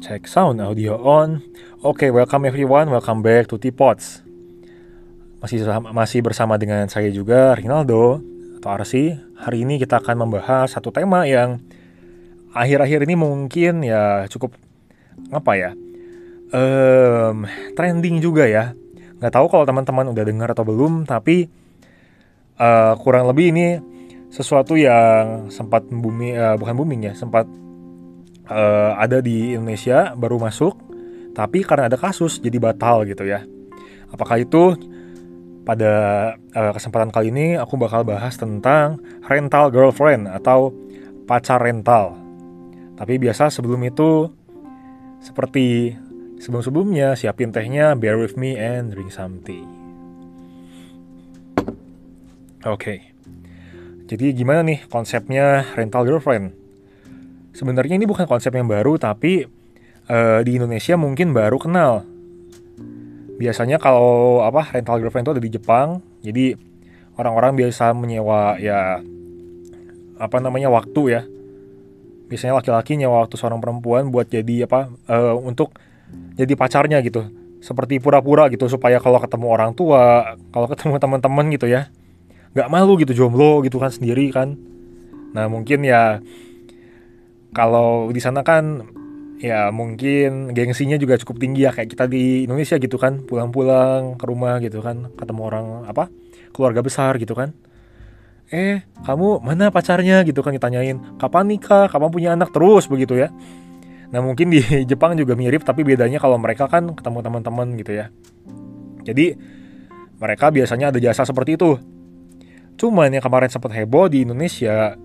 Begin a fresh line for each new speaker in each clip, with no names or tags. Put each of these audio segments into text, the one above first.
Check sound audio on. Oke, okay, welcome everyone. Welcome back to T-Pods. Masih masih bersama dengan saya juga Rinaldo atau Arsi. Hari ini kita akan membahas satu tema yang akhir-akhir ini mungkin ya cukup apa ya? Um, trending juga ya. Nggak tahu kalau teman-teman udah dengar atau belum, tapi uh, kurang lebih ini sesuatu yang sempat bumi uh, bukan booming ya, sempat uh, ada di Indonesia baru masuk, tapi karena ada kasus jadi batal gitu ya. Apakah itu pada uh, kesempatan kali ini aku bakal bahas tentang rental girlfriend atau pacar rental. Tapi biasa sebelum itu seperti sebelum-sebelumnya siapin tehnya, bear with me and drink some tea. Oke. Okay. Jadi gimana nih konsepnya rental girlfriend? Sebenarnya ini bukan konsep yang baru tapi uh, di Indonesia mungkin baru kenal. Biasanya kalau apa rental girlfriend itu ada di Jepang, jadi orang-orang biasa menyewa ya apa namanya waktu ya. Biasanya laki-laki nyewa waktu seorang perempuan buat jadi apa uh, untuk jadi pacarnya gitu. Seperti pura-pura gitu supaya kalau ketemu orang tua, kalau ketemu teman-teman gitu ya, nggak malu gitu jomblo gitu kan sendiri kan. Nah mungkin ya kalau di sana kan ya mungkin gengsinya juga cukup tinggi ya. Kayak kita di Indonesia gitu kan pulang-pulang ke rumah gitu kan ketemu orang apa keluarga besar gitu kan. Eh kamu mana pacarnya? gitu kan ditanyain. Kapan nikah? Kapan punya anak? terus begitu ya. Nah mungkin di Jepang juga mirip tapi bedanya kalau mereka kan ketemu teman-teman gitu ya. Jadi mereka biasanya ada jasa seperti itu. Cuman yang kemarin sempat heboh di Indonesia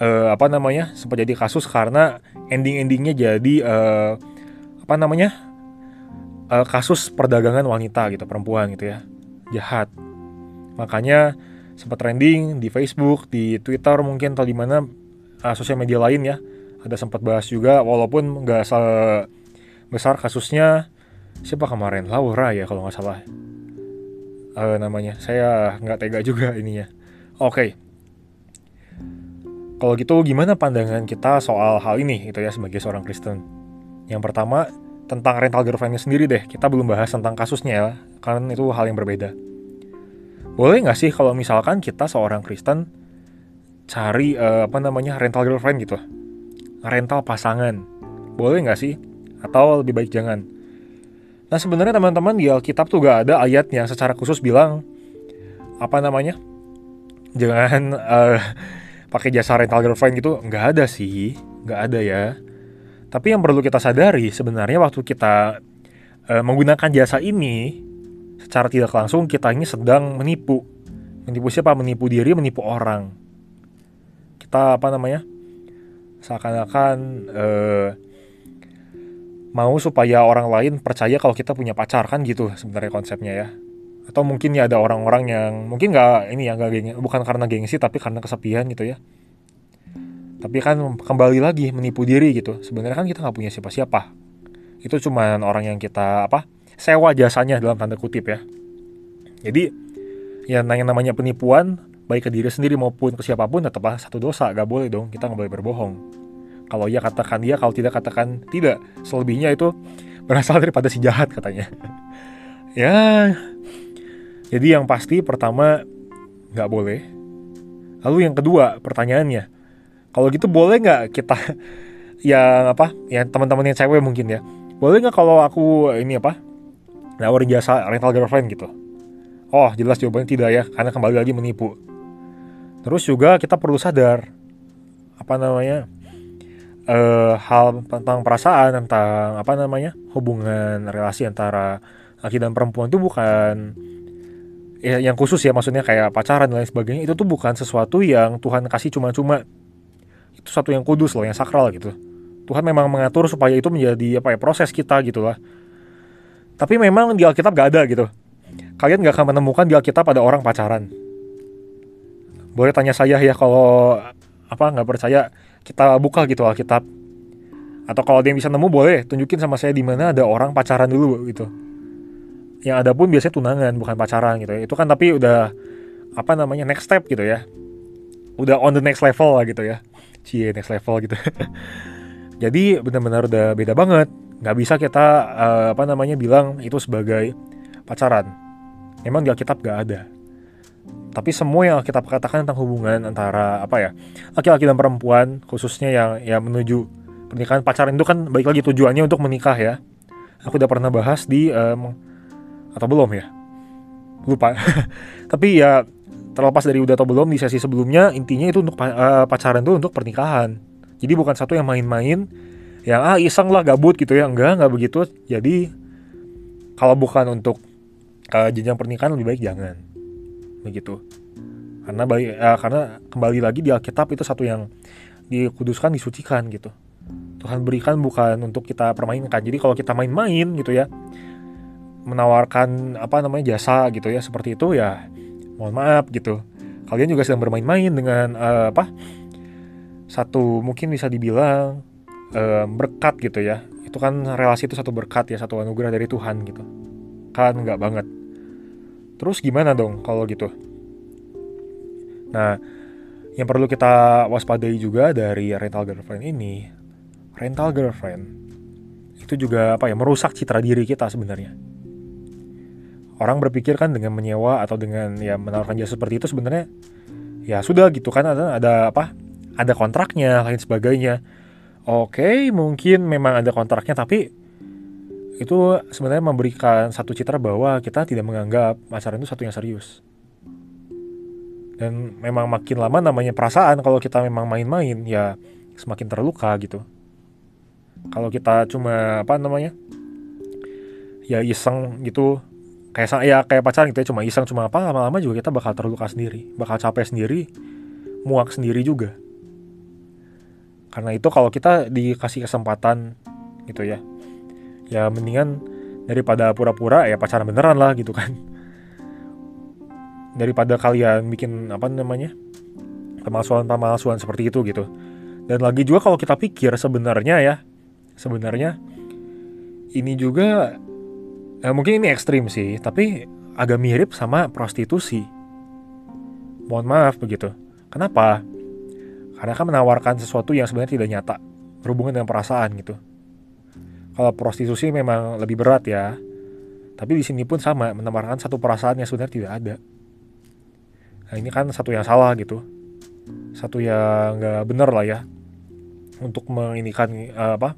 uh, apa namanya sempat jadi kasus karena ending-endingnya jadi uh, apa namanya uh, kasus perdagangan wanita gitu perempuan gitu ya. Jahat. Makanya sempat trending di Facebook di Twitter mungkin atau di mana uh, sosial media lain ya. Ada sempat bahas juga walaupun nggak besar kasusnya. Siapa kemarin? Laura ya kalau nggak salah. Uh, namanya. Saya nggak tega juga ininya. Oke. okay. Kalau gitu gimana pandangan kita soal hal ini itu ya sebagai seorang Kristen? Yang pertama tentang rental girlfriendnya sendiri deh. Kita belum bahas tentang kasusnya ya, karena itu hal yang berbeda. Boleh nggak sih kalau misalkan kita seorang Kristen cari uh, apa namanya rental girlfriend gitu, rental pasangan, boleh nggak sih? Atau lebih baik jangan? Nah sebenarnya teman-teman di Alkitab tuh gak ada ayat yang secara khusus bilang apa namanya? Jangan uh, pakai jasa rental girlfriend gitu nggak ada sih. Nggak ada ya. Tapi yang perlu kita sadari sebenarnya waktu kita e, menggunakan jasa ini secara tidak langsung kita ini sedang menipu. Menipu siapa? Menipu diri menipu orang. Kita apa namanya seakan-akan e, mau supaya orang lain percaya kalau kita punya pacar kan gitu sebenarnya konsepnya ya atau mungkin ya ada orang-orang yang mungkin nggak ini ya nggak geng bukan karena gengsi tapi karena kesepian gitu ya. Tapi kan kembali lagi menipu diri gitu. Sebenarnya kan kita nggak punya siapa-siapa. Itu cuma orang yang kita apa sewa jasanya dalam tanda kutip ya. Jadi ya yang namanya penipuan baik ke diri sendiri maupun ke siapa pun tetap satu dosa. Gak boleh dong kita nggak boleh berbohong. Kalau ya katakan dia kalau tidak katakan tidak. Selebihnya itu berasal daripada si jahat katanya. Ya jadi yang pasti pertama nggak boleh. Lalu yang kedua pertanyaannya, kalau gitu boleh nggak kita yang apa? Yang teman-teman yang cewek mungkin ya, boleh nggak kalau aku ini apa? Nawarin jasa rental girlfriend gitu? Oh jelas jawabannya tidak ya, karena kembali lagi menipu. Terus juga kita perlu sadar apa namanya uh, hal tentang perasaan tentang apa namanya hubungan relasi antara laki dan perempuan itu bukan ya, yang khusus ya maksudnya kayak pacaran dan lain sebagainya itu tuh bukan sesuatu yang Tuhan kasih cuma-cuma. Itu satu yang kudus loh yang sakral gitu. Tuhan memang mengatur supaya itu menjadi apa ya proses kita gitu lah. Tapi memang di Alkitab gak ada gitu. Kalian gak akan menemukan di Alkitab ada orang pacaran. Boleh tanya saya ya kalau apa nggak percaya kita buka gitu Alkitab. Atau kalau dia bisa nemu boleh. Tunjukin sama saya di mana ada orang pacaran dulu gitu yang ada pun biasanya tunangan bukan pacaran gitu ya. itu kan tapi udah apa namanya next step gitu ya. Udah on the next level lah gitu ya. Cie next level gitu. Jadi benar-benar udah beda banget. Nggak bisa kita uh, apa namanya bilang itu sebagai pacaran. Memang di Alkitab gak ada. Tapi semua yang kita katakan tentang hubungan antara apa ya laki-laki dan perempuan khususnya yang ya menuju pernikahan. Pacaran itu kan baik lagi tujuannya untuk menikah ya. Aku udah pernah bahas di um, atau belum ya? Lupa. Tapi ya terlepas dari udah atau belum di sesi sebelumnya intinya itu untuk uh, pacaran itu untuk pernikahan. Jadi bukan satu yang main-main yang ah iseng lah gabut gitu ya. Enggak enggak begitu. Jadi kalau bukan untuk uh, jenjang pernikahan lebih baik jangan. Begitu. Karena baik uh, karena kembali lagi di Alkitab itu satu yang dikuduskan disucikan gitu. Tuhan berikan bukan untuk kita permainkan. Jadi kalau kita main-main gitu ya menawarkan apa namanya jasa gitu ya seperti itu ya mohon maaf gitu kalian juga sedang bermain-main dengan uh, apa satu mungkin bisa dibilang uh, berkat gitu ya itu kan relasi itu satu berkat ya satu anugerah dari Tuhan gitu kan nggak banget Terus gimana dong kalau gitu? Nah, yang perlu kita waspadai juga dari rental girlfriend ini, rental girlfriend itu juga apa ya merusak citra diri kita sebenarnya. Orang berpikir kan dengan menyewa atau dengan ya menawarkan jasa seperti itu sebenarnya ya sudah gitu kan ada ada apa? Ada kontraknya lain sebagainya. Oke, mungkin memang ada kontraknya tapi itu sebenarnya memberikan satu citra bahwa kita tidak menganggap pacaran itu satu yang serius. Dan memang makin lama namanya perasaan kalau kita memang main-main ya semakin terluka gitu. Kalau kita cuma apa namanya? ya iseng gitu kayak saya kayak pacaran gitu ya cuma iseng cuma apa lama-lama juga kita bakal terluka sendiri, bakal capek sendiri, muak sendiri juga. Karena itu kalau kita dikasih kesempatan gitu ya ya mendingan daripada pura-pura ya pacaran beneran lah gitu kan daripada kalian bikin apa namanya pemalsuan-pemalsuan seperti itu gitu dan lagi juga kalau kita pikir sebenarnya ya sebenarnya ini juga ya mungkin ini ekstrim sih tapi agak mirip sama prostitusi mohon maaf begitu kenapa karena kan menawarkan sesuatu yang sebenarnya tidak nyata berhubungan dengan perasaan gitu kalau prostitusi memang lebih berat ya. Tapi di sini pun sama, menawarkan satu perasaan yang sebenarnya tidak ada. Nah ini kan satu yang salah gitu. Satu yang nggak benar lah ya. Untuk menginikan uh, apa?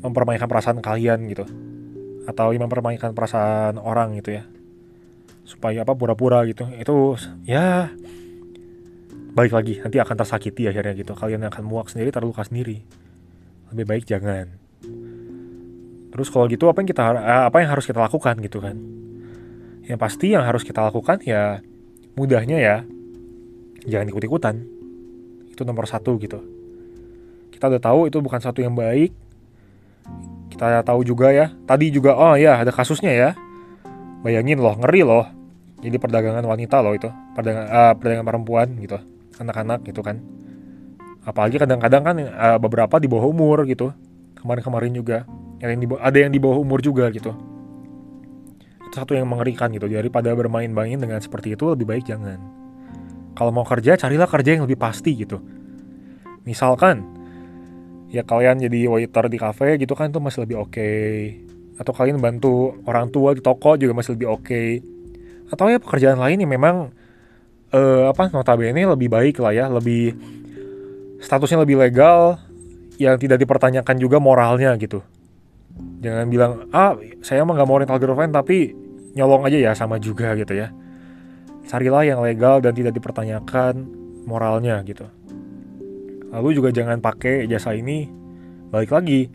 Mempermainkan perasaan kalian gitu. Atau mempermainkan perasaan orang gitu ya. Supaya apa pura-pura gitu. Itu ya balik lagi nanti akan tersakiti akhirnya gitu kalian akan muak sendiri terluka sendiri lebih baik jangan Terus kalau gitu apa yang kita eh, apa yang harus kita lakukan gitu kan? Yang pasti yang harus kita lakukan ya mudahnya ya jangan ikut-ikutan. Itu nomor satu gitu. Kita udah tahu itu bukan satu yang baik. Kita tahu juga ya. Tadi juga oh ya ada kasusnya ya. Bayangin loh ngeri loh. Jadi perdagangan wanita loh itu, perdagangan, uh, perdagangan perempuan gitu, anak-anak gitu kan. Apalagi kadang-kadang kan uh, beberapa di bawah umur gitu. Kemarin-kemarin juga yang di, ada yang di bawah umur juga gitu itu satu yang mengerikan gitu daripada bermain-main dengan seperti itu lebih baik jangan kalau mau kerja carilah kerja yang lebih pasti gitu misalkan ya kalian jadi waiter di cafe gitu kan itu masih lebih oke okay. atau kalian bantu orang tua di toko juga masih lebih oke okay. atau ya pekerjaan lain yang memang uh, apa notabene lebih baik lah ya lebih statusnya lebih legal yang tidak dipertanyakan juga moralnya gitu jangan bilang ah saya emang nggak mau rental girlfriend tapi nyolong aja ya sama juga gitu ya carilah yang legal dan tidak dipertanyakan moralnya gitu lalu juga jangan pakai jasa ini. Balik lagi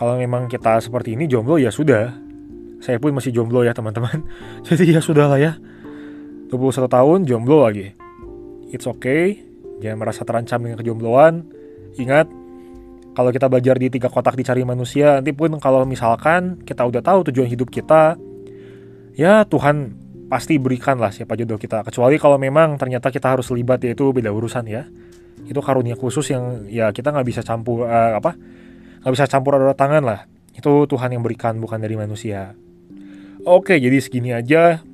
kalau memang kita seperti ini jomblo ya sudah. Saya pun masih jomblo ya teman-teman. Jadi ya sudah lah ya 21 tahun jomblo lagi. It's okay. Jangan merasa terancam dengan kejombloan. Ingat kalau kita belajar di tiga kotak dicari manusia, nanti pun kalau misalkan kita udah tahu tujuan hidup kita, ya Tuhan pasti berikan lah siapa jodoh kita. Kecuali kalau memang ternyata kita harus terlibat yaitu beda urusan ya. Itu karunia khusus yang ya kita nggak bisa campur uh, apa nggak bisa campur ada tangan lah. Itu Tuhan yang berikan bukan dari manusia. Oke, jadi segini aja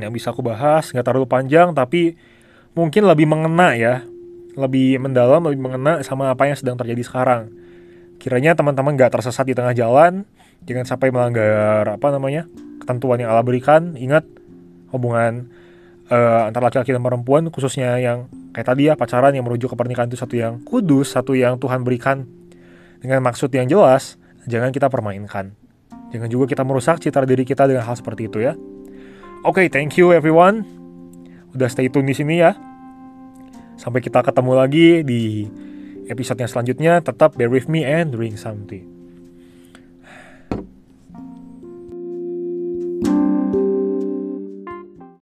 yang bisa aku bahas, nggak terlalu panjang tapi mungkin lebih mengena ya, lebih mendalam, lebih mengena sama apa yang sedang terjadi sekarang. Kiranya teman-teman gak tersesat di tengah jalan, jangan sampai melanggar apa namanya ketentuan yang Allah berikan. Ingat hubungan uh, antara laki-laki dan perempuan, khususnya yang kayak tadi ya pacaran yang merujuk ke pernikahan itu satu yang kudus, satu yang Tuhan berikan dengan maksud yang jelas. Jangan kita permainkan. Jangan juga kita merusak citra diri kita dengan hal seperti itu ya. Oke, okay, thank you everyone. Udah stay tune di sini ya. Sampai kita ketemu lagi di episode yang selanjutnya. Tetap bear with me and drink something.